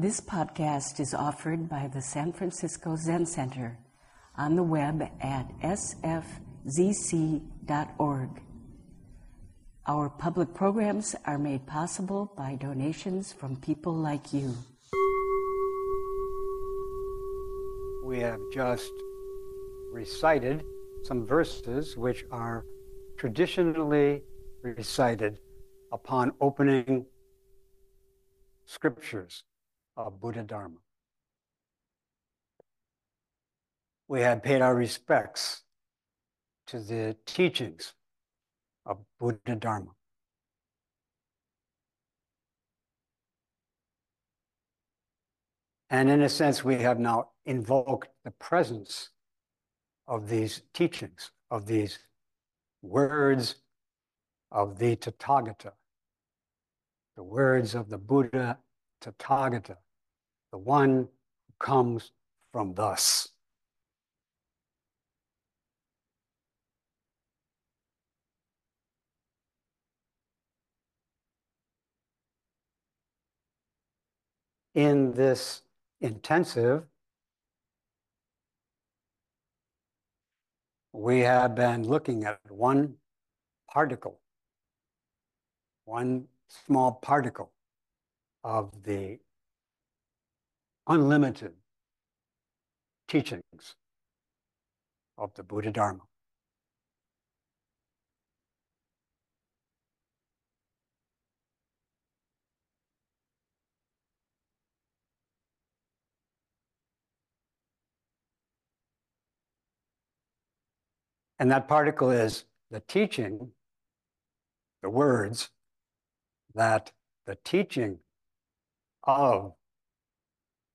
This podcast is offered by the San Francisco Zen Center on the web at sfzc.org. Our public programs are made possible by donations from people like you. We have just recited some verses which are traditionally recited upon opening scriptures of Buddha Dharma. We had paid our respects to the teachings of Buddha Dharma. And in a sense, we have now invoked the presence of these teachings, of these words of the Tathagata, the words of the Buddha Tathagata, the one who comes from thus. In this intensive, we have been looking at one particle, one small particle of the unlimited teachings of the Buddha Dharma. And that particle is the teaching, the words that the teaching of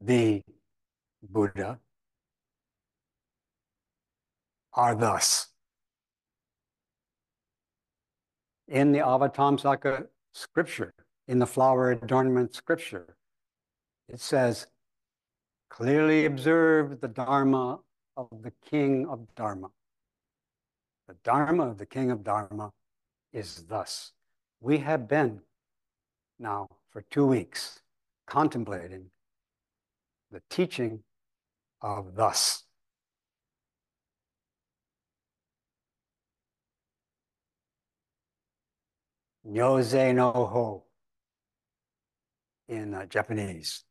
the Buddha are thus. In the Avatamsaka scripture, in the flower adornment scripture, it says, clearly observe the Dharma of the King of Dharma. The Dharma of the King of Dharma is thus. We have been now for two weeks contemplating the teaching of thus. Nyoze no ho in uh, Japanese.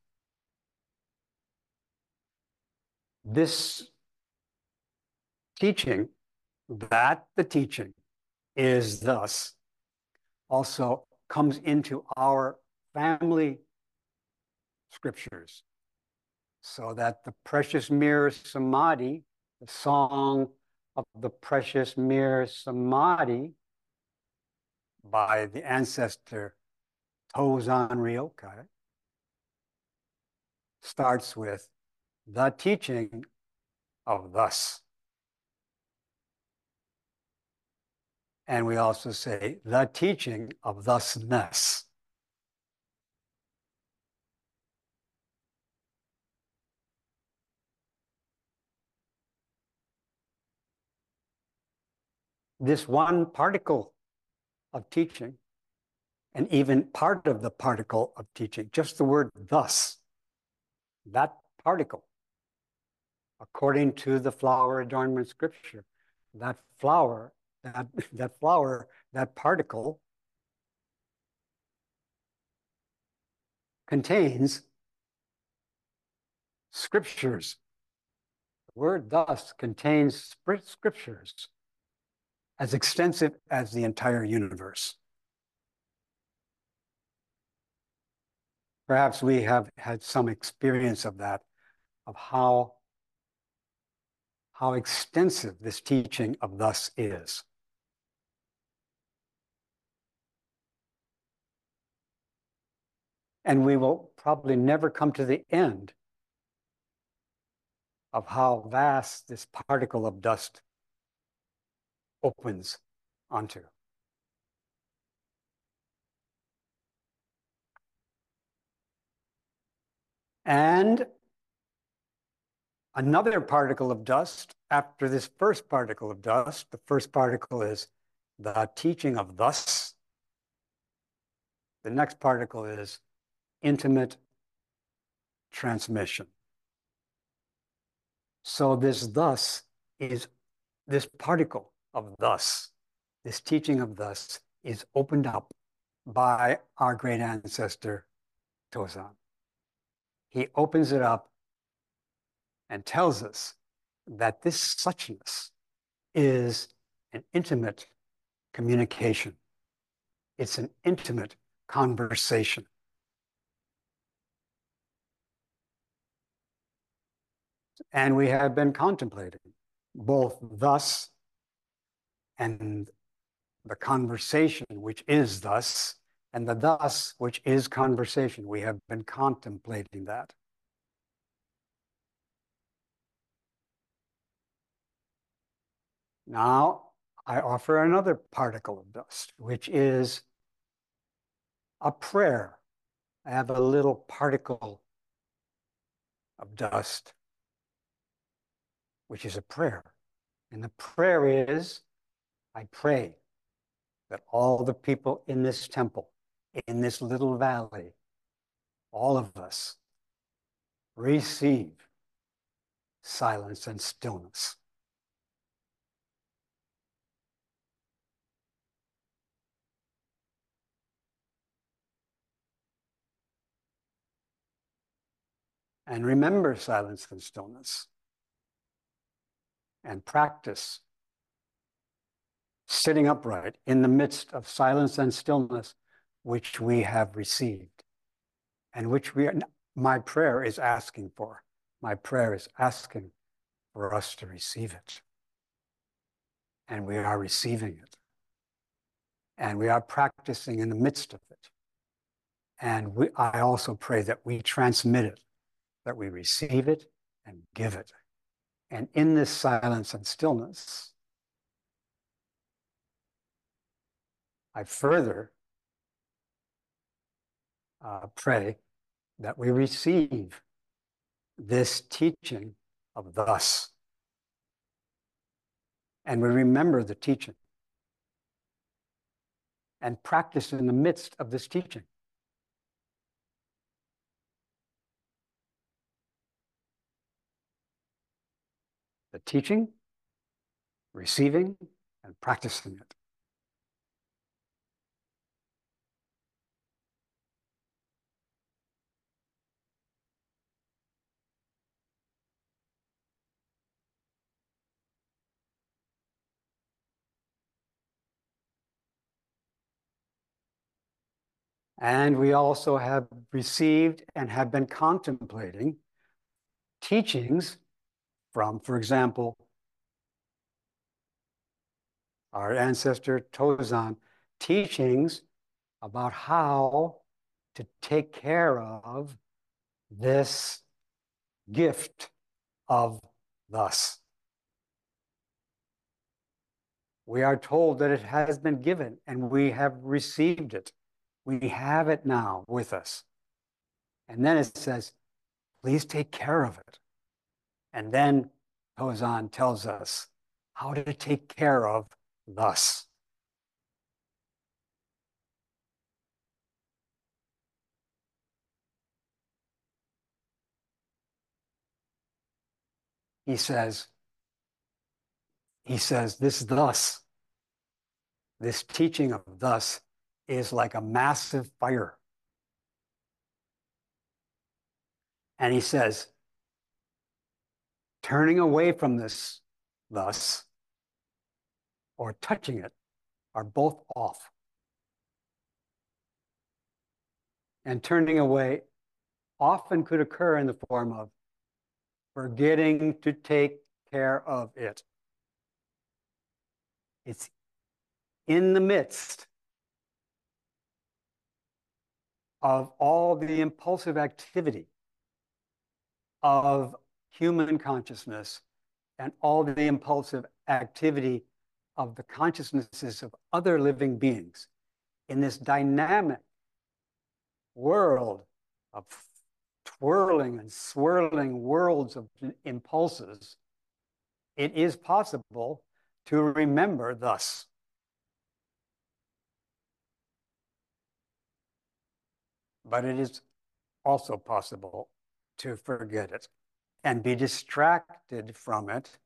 This teaching, that the teaching is thus, also comes into our family scriptures. So that the precious mirror samadhi, the song of the precious mirror samadhi by the ancestor Tozan Ryokai, starts with the teaching of thus. And we also say the teaching of thusness. This one particle of teaching, and even part of the particle of teaching, just the word thus, that particle, according to the flower adornment scripture, that flower, that, that flower, that particle contains scriptures. The word thus contains scriptures as extensive as the entire universe. Perhaps we have had some experience of that, of how, how extensive this teaching of thus is. And we will probably never come to the end of how vast this particle of dust opens onto. And another particle of dust after this first particle of dust, the first particle is the teaching of thus. The next particle is intimate transmission. So this thus is this particle of thus, this teaching of thus is opened up by our great ancestor Tozan. He opens it up and tells us that this suchness is an intimate communication. It's an intimate conversation. And we have been contemplating both thus and the conversation, which is thus, and the thus, which is conversation. We have been contemplating that. Now, I offer another particle of dust, which is a prayer. I have a little particle of dust, which is a prayer. And the prayer is I pray that all the people in this temple, in this little valley, all of us receive silence and stillness. and remember silence and stillness and practice sitting upright in the midst of silence and stillness which we have received and which we are, my prayer is asking for. My prayer is asking for us to receive it. And we are receiving it. And we are practicing in the midst of it. And we, i also pray that we transmit it that we receive it and give it. And in this silence and stillness, I further uh, pray that we receive this teaching of thus. And we remember the teaching and practice in the midst of this teaching. the teaching, receiving, and practicing it. And we also have received and have been contemplating teachings from, for example, our ancestor Tozan teachings about how to take care of this gift of thus. We are told that it has been given and we have received it. We have it now with us. And then it says, please take care of it. And then Tozan tells us how to take care of thus. He says, he says, this thus, this teaching of thus is like a massive fire. And he says, turning away from this thus or touching it are both off. And turning away often could occur in the form of forgetting to take care of it. It's in the midst of all the impulsive activity of human consciousness and all the impulsive activity of the consciousnesses of other living beings in this dynamic world of twirling and swirling worlds of impulses, it is possible to remember thus. But it is also possible to forget it and be distracted from it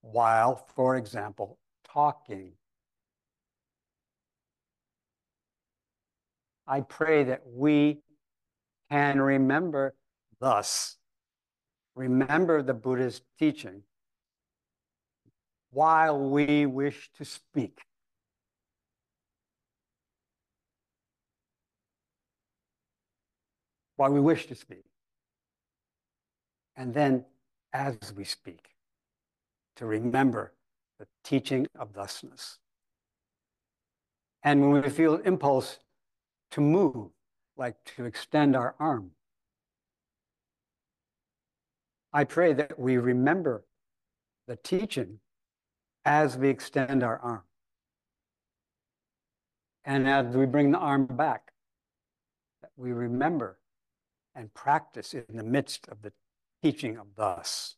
while, for example, talking. I pray that we can remember thus, remember the Buddha's teaching while we wish to speak. While we wish to speak. And then as we speak, to remember the teaching of thusness. And when we feel impulse to move, like to extend our arm, I pray that we remember the teaching as we extend our arm. And as we bring the arm back, that we remember and practice in the midst of the teaching of thus.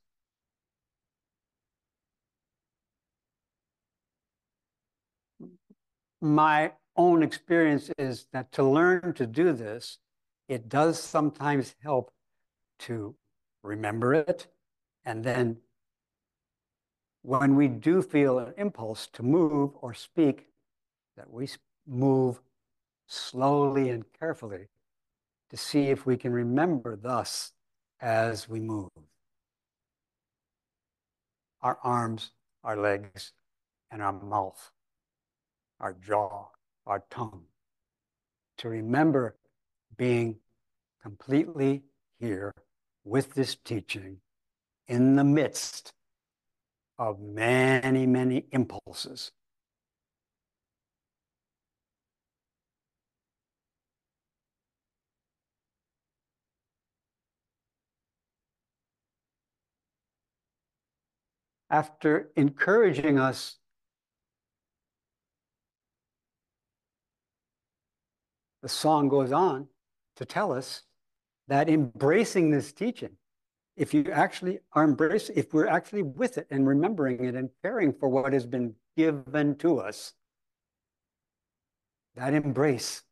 My own experience is that to learn to do this, it does sometimes help to remember it and then when we do feel an impulse to move or speak, that we move slowly and carefully to see if we can remember thus as we move. Our arms, our legs, and our mouth, our jaw, our tongue. To remember being completely here with this teaching in the midst of many, many impulses. After encouraging us the song goes on to tell us that embracing this teaching if you actually are embracing, if we're actually with it and remembering it and caring for what has been given to us, that embrace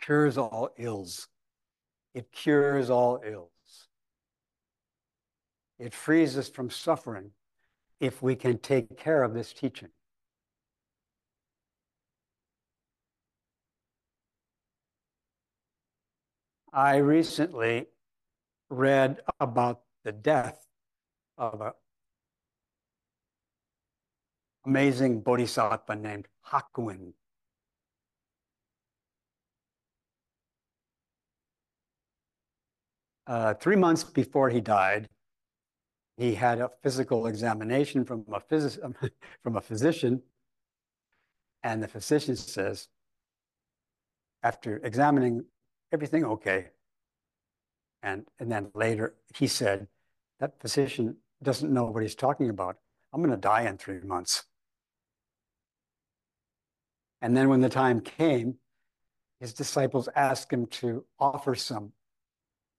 cures all ills. It cures all ills. It frees us from suffering if we can take care of this teaching. I recently read about the death of an amazing bodhisattva named Hakuin. Uh, three months before he died, he had a physical examination from a, from a physician, and the physician says, after examining everything okay, and, and then later he said, that physician doesn't know what he's talking about. I'm going to die in three months. And then when the time came, his disciples asked him to offer some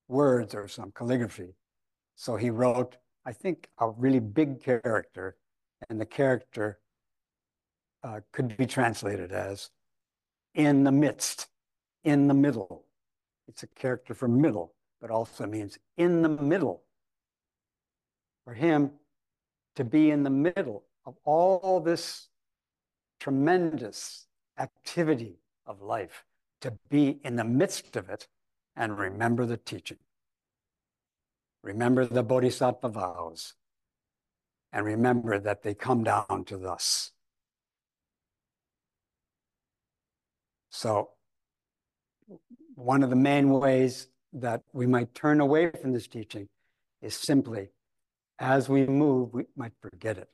words or some calligraphy. So he wrote, I think, a really big character, and the character uh, could be translated as in the midst, in the middle. It's a character for middle but also means in the middle. For him to be in the middle of all this tremendous activity of life, to be in the midst of it and remember the teaching. Remember the Bodhisattva vows and remember that they come down to thus. So, one of the main ways that we might turn away from this teaching is simply as we move, we might forget it,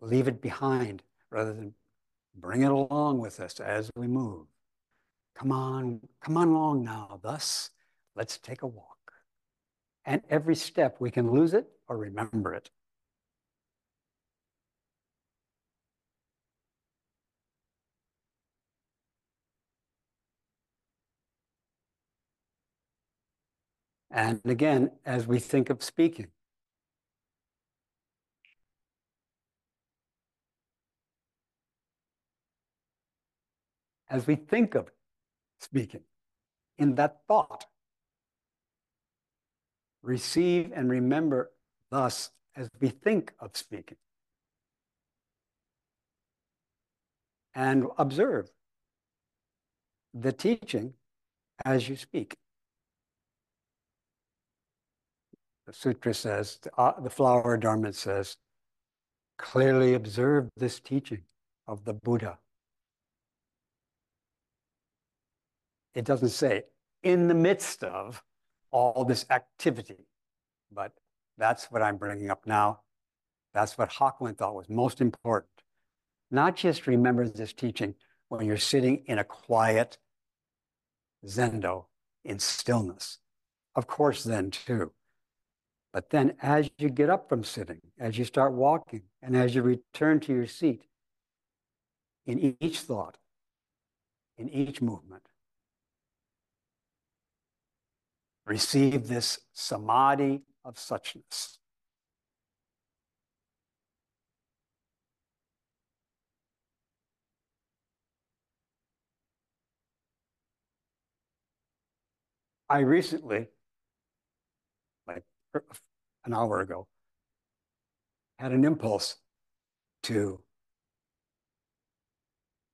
leave it behind rather than bring it along with us as we move. Come on, come on along now. Thus, let's take a walk. And every step we can lose it or remember it. And again, as we think of speaking, as we think of speaking in that thought, receive and remember thus as we think of speaking. And observe the teaching as you speak. The sutra says, uh, the flower adornment says, clearly observe this teaching of the Buddha. It doesn't say in the midst of all this activity, but that's what I'm bringing up now. That's what Hakuin thought was most important. Not just remember this teaching when you're sitting in a quiet zendo in stillness. Of course, then too. But then as you get up from sitting, as you start walking, and as you return to your seat, in each thought, in each movement, receive this samadhi of suchness. I recently, like er, an hour ago, had an impulse to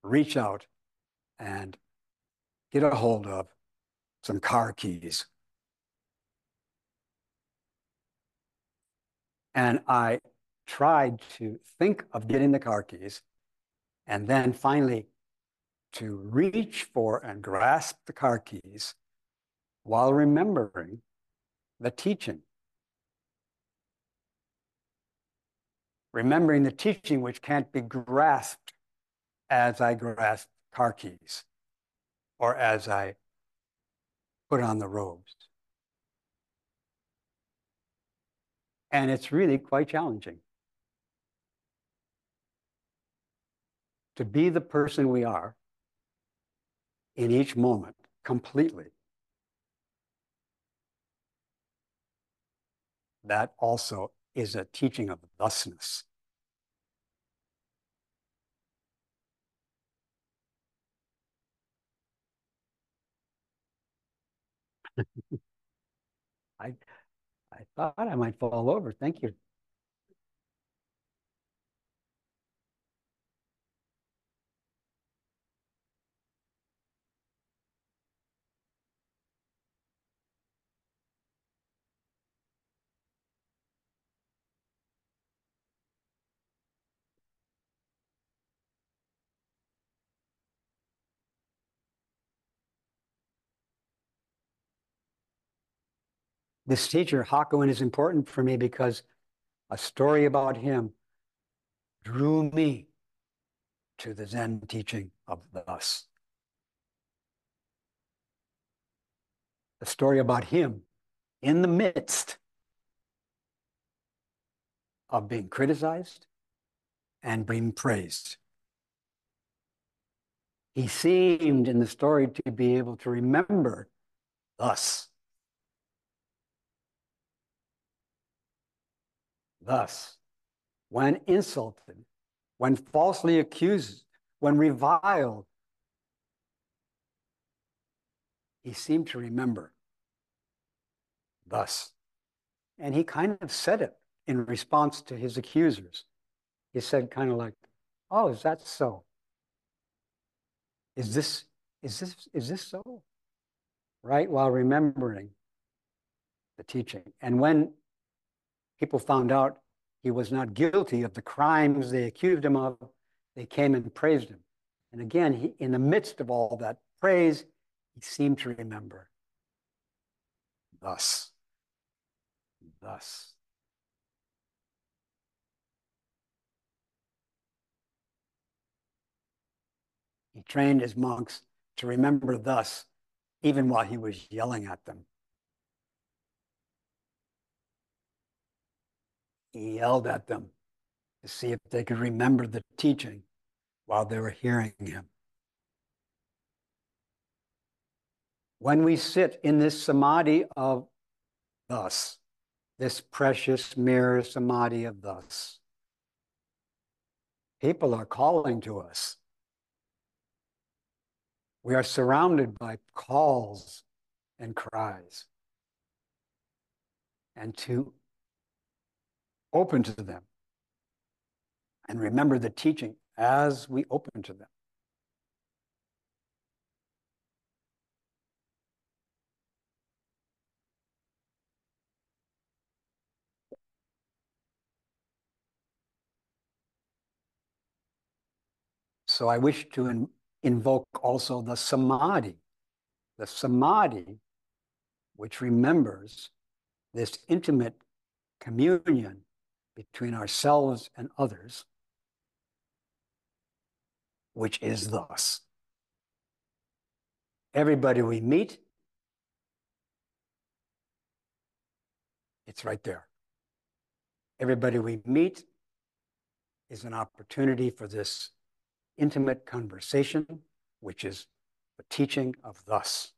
reach out and get a hold of some car keys. And I tried to think of getting the car keys and then finally to reach for and grasp the car keys while remembering the teaching. Remembering the teaching which can't be grasped as I grasp car keys or as I put on the robes. And it's really quite challenging to be the person we are in each moment completely. That also is a teaching of thusness. Thought I might fall over. Thank you. This teacher, Hakuin, is important for me because a story about him drew me to the Zen teaching of thus. A story about him in the midst of being criticized and being praised. He seemed in the story to be able to remember thus. Thus, when insulted, when falsely accused, when reviled, he seemed to remember. Thus, and he kind of said it in response to his accusers. He said, kind of like, Oh, is that so? Is this, is this, is this so? Right? While remembering the teaching. And when people found out he was not guilty of the crimes they accused him of, they came and praised him. And again, he, in the midst of all that praise, he seemed to remember. Thus, thus. He trained his monks to remember thus, even while he was yelling at them. He yelled at them to see if they could remember the teaching while they were hearing him. When we sit in this samadhi of thus, this precious mirror samadhi of thus, people are calling to us. We are surrounded by calls and cries. and to open to them and remember the teaching as we open to them. So I wish to in, invoke also the samadhi, the samadhi which remembers this intimate communion between ourselves and others, which is thus. Everybody we meet, it's right there. Everybody we meet is an opportunity for this intimate conversation, which is the teaching of thus.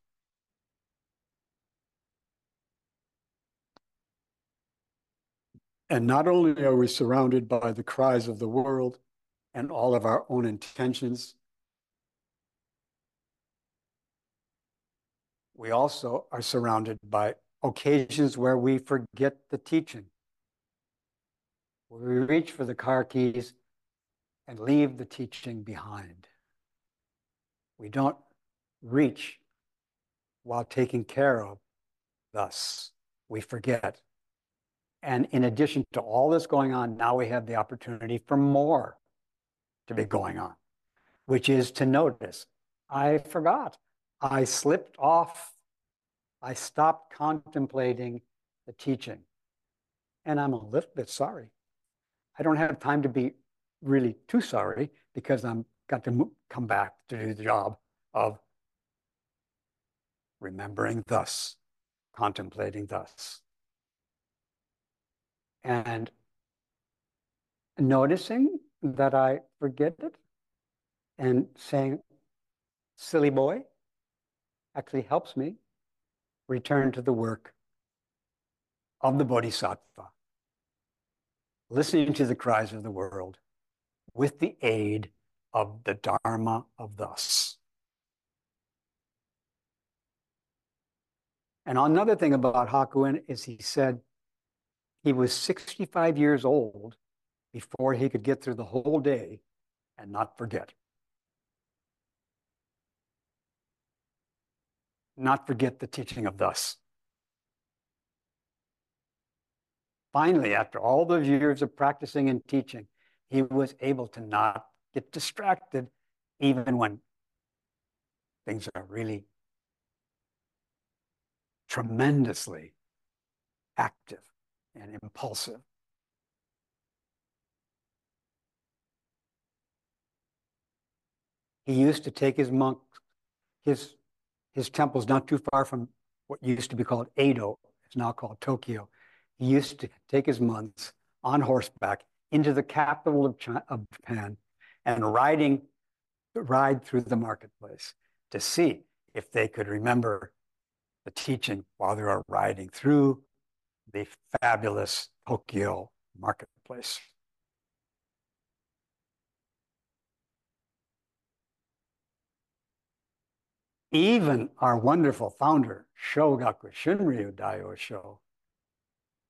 And not only are we surrounded by the cries of the world and all of our own intentions, we also are surrounded by occasions where we forget the teaching. We reach for the car keys and leave the teaching behind. We don't reach while taking care of thus. We forget. And in addition to all this going on, now we have the opportunity for more to be going on, which is to notice I forgot. I slipped off. I stopped contemplating the teaching. And I'm a little bit sorry. I don't have time to be really too sorry because I'm got to come back to do the job of remembering thus, contemplating thus. And noticing that I forget it and saying, silly boy, actually helps me return to the work of the Bodhisattva, listening to the cries of the world with the aid of the Dharma of thus. And another thing about Hakuin is he said he was 65 years old before he could get through the whole day and not forget. Not forget the teaching of thus. Finally, after all those years of practicing and teaching, he was able to not get distracted even when things are really tremendously active and impulsive. He used to take his monks, his, his temple's not too far from what used to be called Edo. It's now called Tokyo. He used to take his monks on horseback into the capital of, China, of Japan and riding, ride through the marketplace to see if they could remember the teaching while they were riding through the fabulous Tokyo marketplace. Even our wonderful founder, Shogaku Shunryu Daiosho,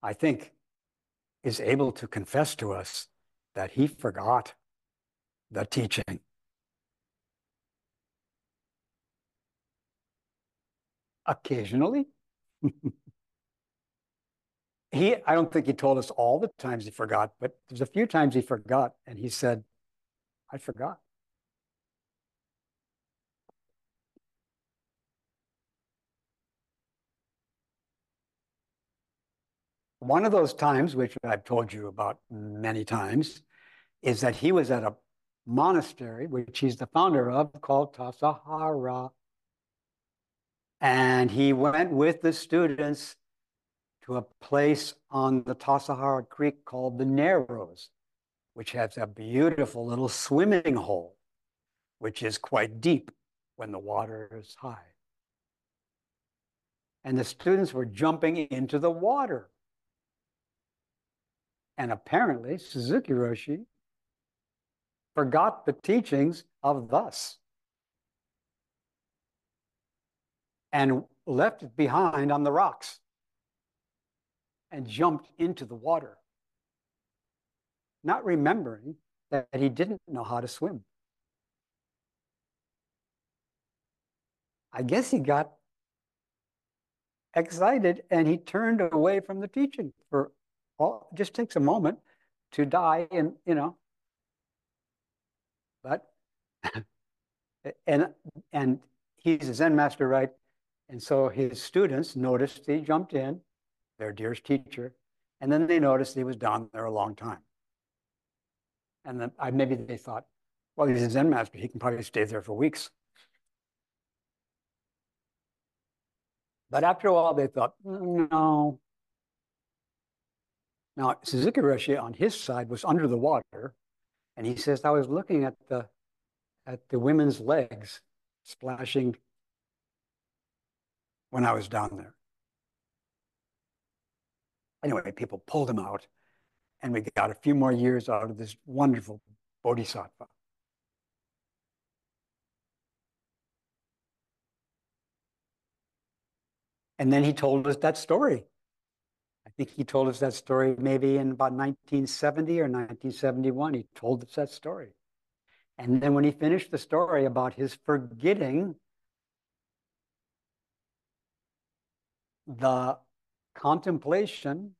I think is able to confess to us that he forgot the teaching. Occasionally. he, I don't think he told us all the times he forgot, but there's a few times he forgot, and he said, I forgot. One of those times, which I've told you about many times, is that he was at a monastery, which he's the founder of, called Tassajara. And he went with the students to a place on the Tassajara Creek called the Narrows, which has a beautiful little swimming hole, which is quite deep when the water is high. And the students were jumping into the water. And apparently, Suzuki Roshi forgot the teachings of thus and left it behind on the rocks. And jumped into the water, not remembering that he didn't know how to swim. I guess he got excited and he turned away from the teaching for all just takes a moment to die and you know but and and he's a zen master right and so his students noticed he jumped in their dearest teacher and then they noticed he was down there a long time and then I, maybe they thought well he's a zen master he can probably stay there for weeks But after a while, they thought, no. Now, Suzuki Roshi on his side was under the water, and he says, I was looking at the at the women's legs splashing when I was down there. Anyway, people pulled him out, and we got a few more years out of this wonderful bodhisattva. And then he told us that story. I think he told us that story maybe in about 1970 or 1971. He told us that story. And then when he finished the story about his forgetting the contemplation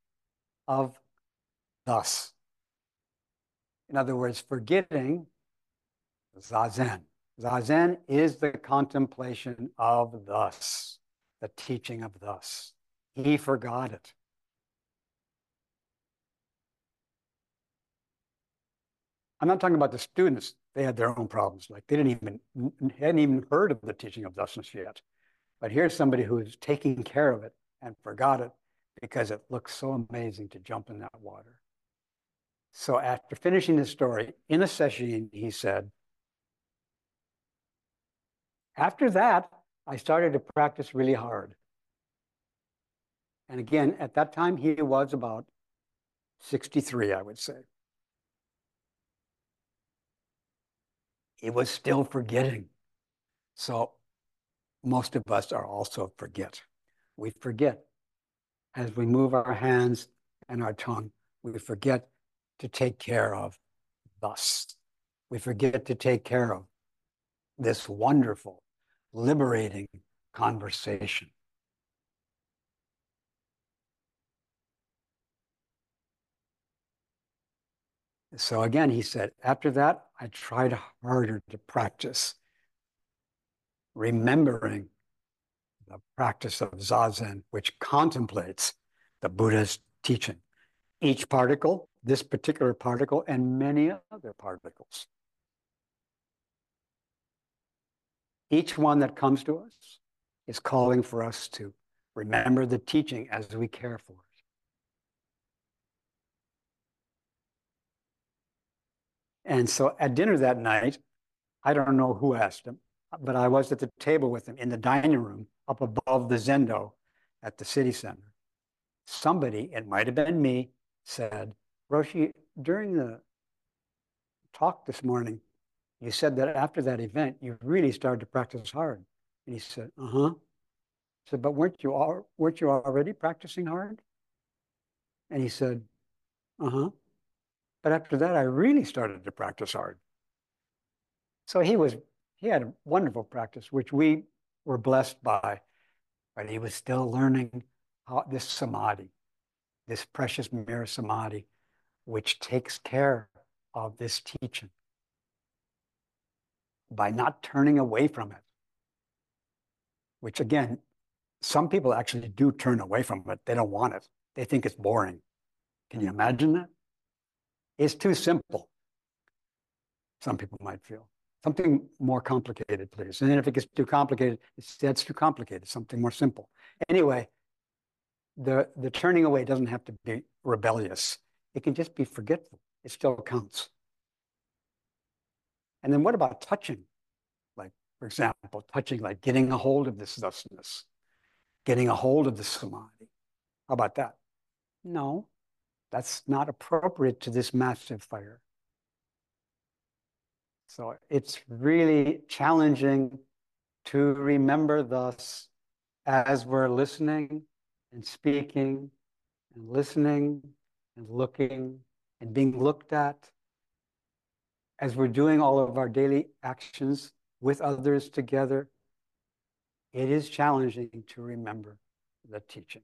of thus. In other words, forgetting zazen. Zazen is the contemplation of thus the teaching of thus. He forgot it. I'm not talking about the students. They had their own problems. Like they didn't even hadn't even heard of the teaching of thusness yet. But here's somebody who's taking care of it and forgot it because it looks so amazing to jump in that water. So after finishing the story in a session, he said, after that, I started to practice really hard. And again, at that time, he was about 63, I would say. He was still forgetting. So most of us are also forget. We forget as we move our hands and our tongue, we forget to take care of thus. We forget to take care of this wonderful liberating conversation. So again, he said, after that, I tried harder to practice, remembering the practice of Zazen, which contemplates the Buddha's teaching. Each particle, this particular particle, and many other particles. Each one that comes to us is calling for us to remember the teaching as we care for it. And so at dinner that night, I don't know who asked him, but I was at the table with him in the dining room up above the Zendo at the city center. Somebody, it might have been me, said, Roshi, during the talk this morning, you said that after that event, you really started to practice hard. And he said, uh huh. I said, but weren't you, all, weren't you already practicing hard? And he said, uh huh. But after that, I really started to practice hard. So he was, he had a wonderful practice, which we were blessed by, but he was still learning how this samadhi, this precious mirror samadhi, which takes care of this teaching by not turning away from it. Which again, some people actually do turn away from it. They don't want it. They think it's boring. Can you imagine that? It's too simple. Some people might feel. Something more complicated, please. And then if it gets too complicated, that's too complicated, something more simple. Anyway, the, the turning away doesn't have to be rebellious. It can just be forgetful. It still counts. And then what about touching? Like, for example, touching, like getting a hold of this thusness, getting a hold of the samadhi. How about that? No, that's not appropriate to this massive fire. So it's really challenging to remember thus as we're listening and speaking and listening and looking and being looked at as we're doing all of our daily actions with others together, it is challenging to remember the teaching.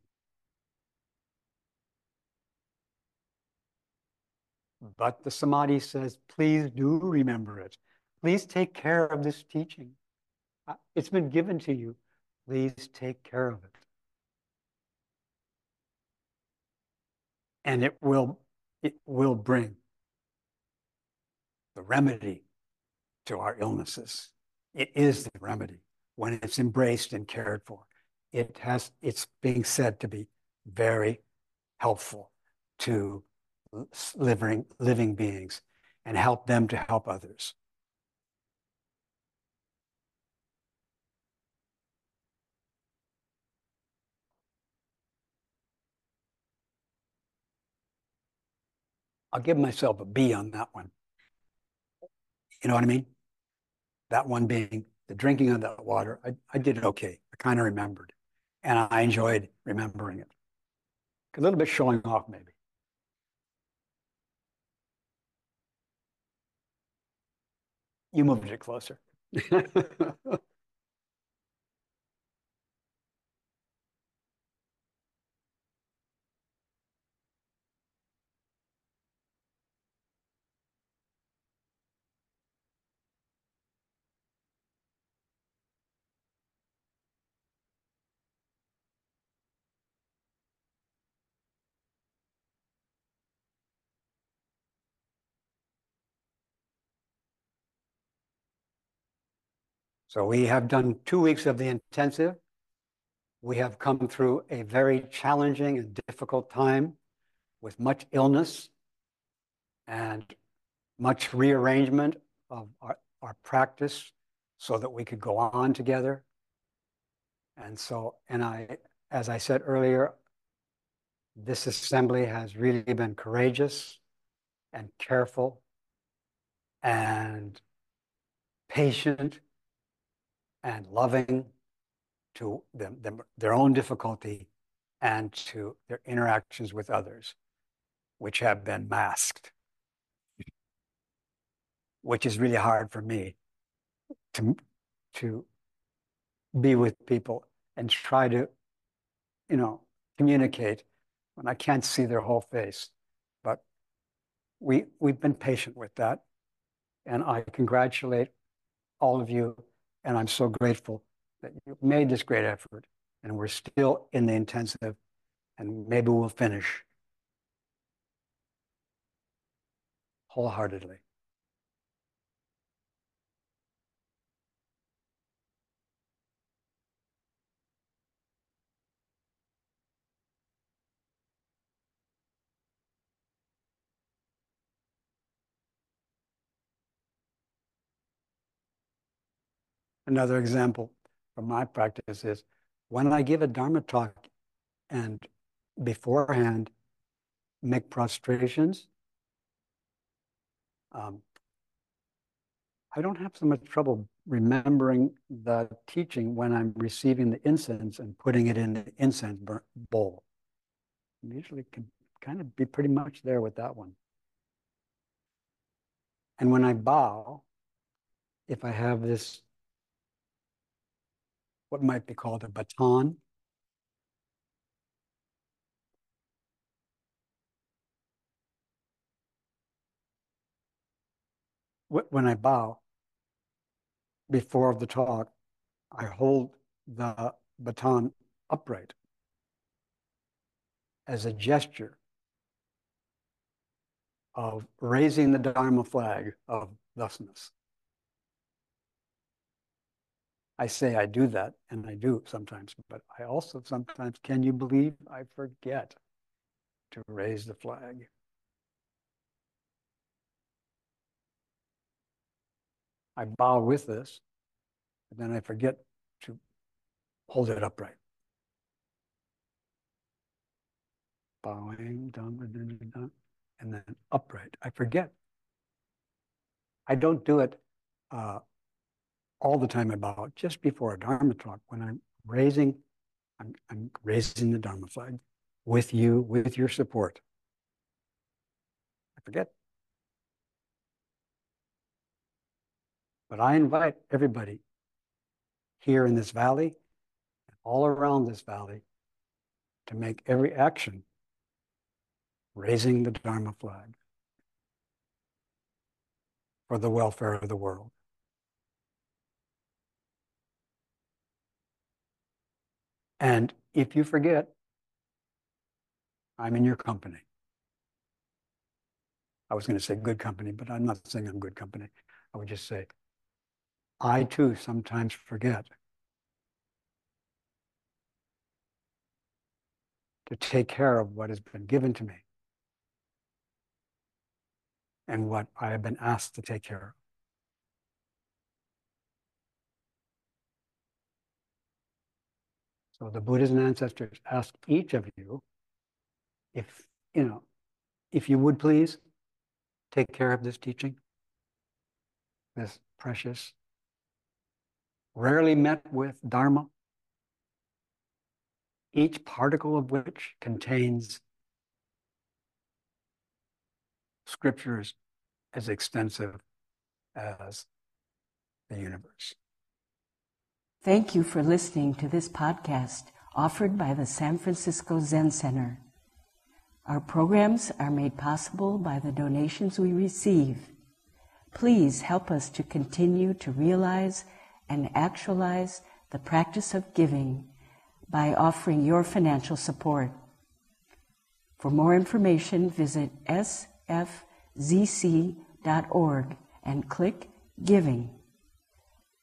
But the Samadhi says, please do remember it. Please take care of this teaching. Uh, it's been given to you. Please take care of it. And it will, it will bring the remedy to our illnesses. It is the remedy when it's embraced and cared for. It has, it's being said to be very helpful to living, living beings and help them to help others. I'll give myself a B on that one. You know what I mean? That one being the drinking of that water. I, I did okay. I kind of remembered. And I enjoyed remembering it. A little bit showing off, maybe. You moved it closer. So we have done two weeks of the intensive. We have come through a very challenging and difficult time with much illness and much rearrangement of our, our practice so that we could go on together. And so, and I, as I said earlier, this assembly has really been courageous and careful and patient and loving to them, them, their own difficulty and to their interactions with others, which have been masked, which is really hard for me to, to be with people and try to, you know, communicate when I can't see their whole face. But we, we've been patient with that. And I congratulate all of you and I'm so grateful that you made this great effort and we're still in the intensive and maybe we'll finish wholeheartedly. Another example from my practice is when I give a Dharma talk and beforehand make prostrations, um, I don't have so much trouble remembering the teaching when I'm receiving the incense and putting it in the incense bowl. I usually can kind of be pretty much there with that one. And when I bow, if I have this what might be called a baton. When I bow before the talk, I hold the baton upright as a gesture of raising the Dharma flag of thusness. I say I do that, and I do sometimes, but I also sometimes, can you believe I forget to raise the flag? I bow with this, and then I forget to hold it upright. Bowing, down, down, and then upright. I forget. I don't do it uh, all the time about just before a Dharma talk when I'm raising, I'm, I'm raising the Dharma flag with you, with your support. I forget. But I invite everybody here in this valley, and all around this valley, to make every action raising the Dharma flag for the welfare of the world. And if you forget, I'm in your company. I was going to say good company, but I'm not saying I'm good company. I would just say, I too sometimes forget to take care of what has been given to me and what I have been asked to take care of. So the Buddhas and ancestors ask each of you if, you know, if you would please take care of this teaching, this precious, rarely met with Dharma, each particle of which contains scriptures as extensive as the universe. Thank you for listening to this podcast offered by the San Francisco Zen Center. Our programs are made possible by the donations we receive. Please help us to continue to realize and actualize the practice of giving by offering your financial support. For more information, visit sfzc.org and click Giving.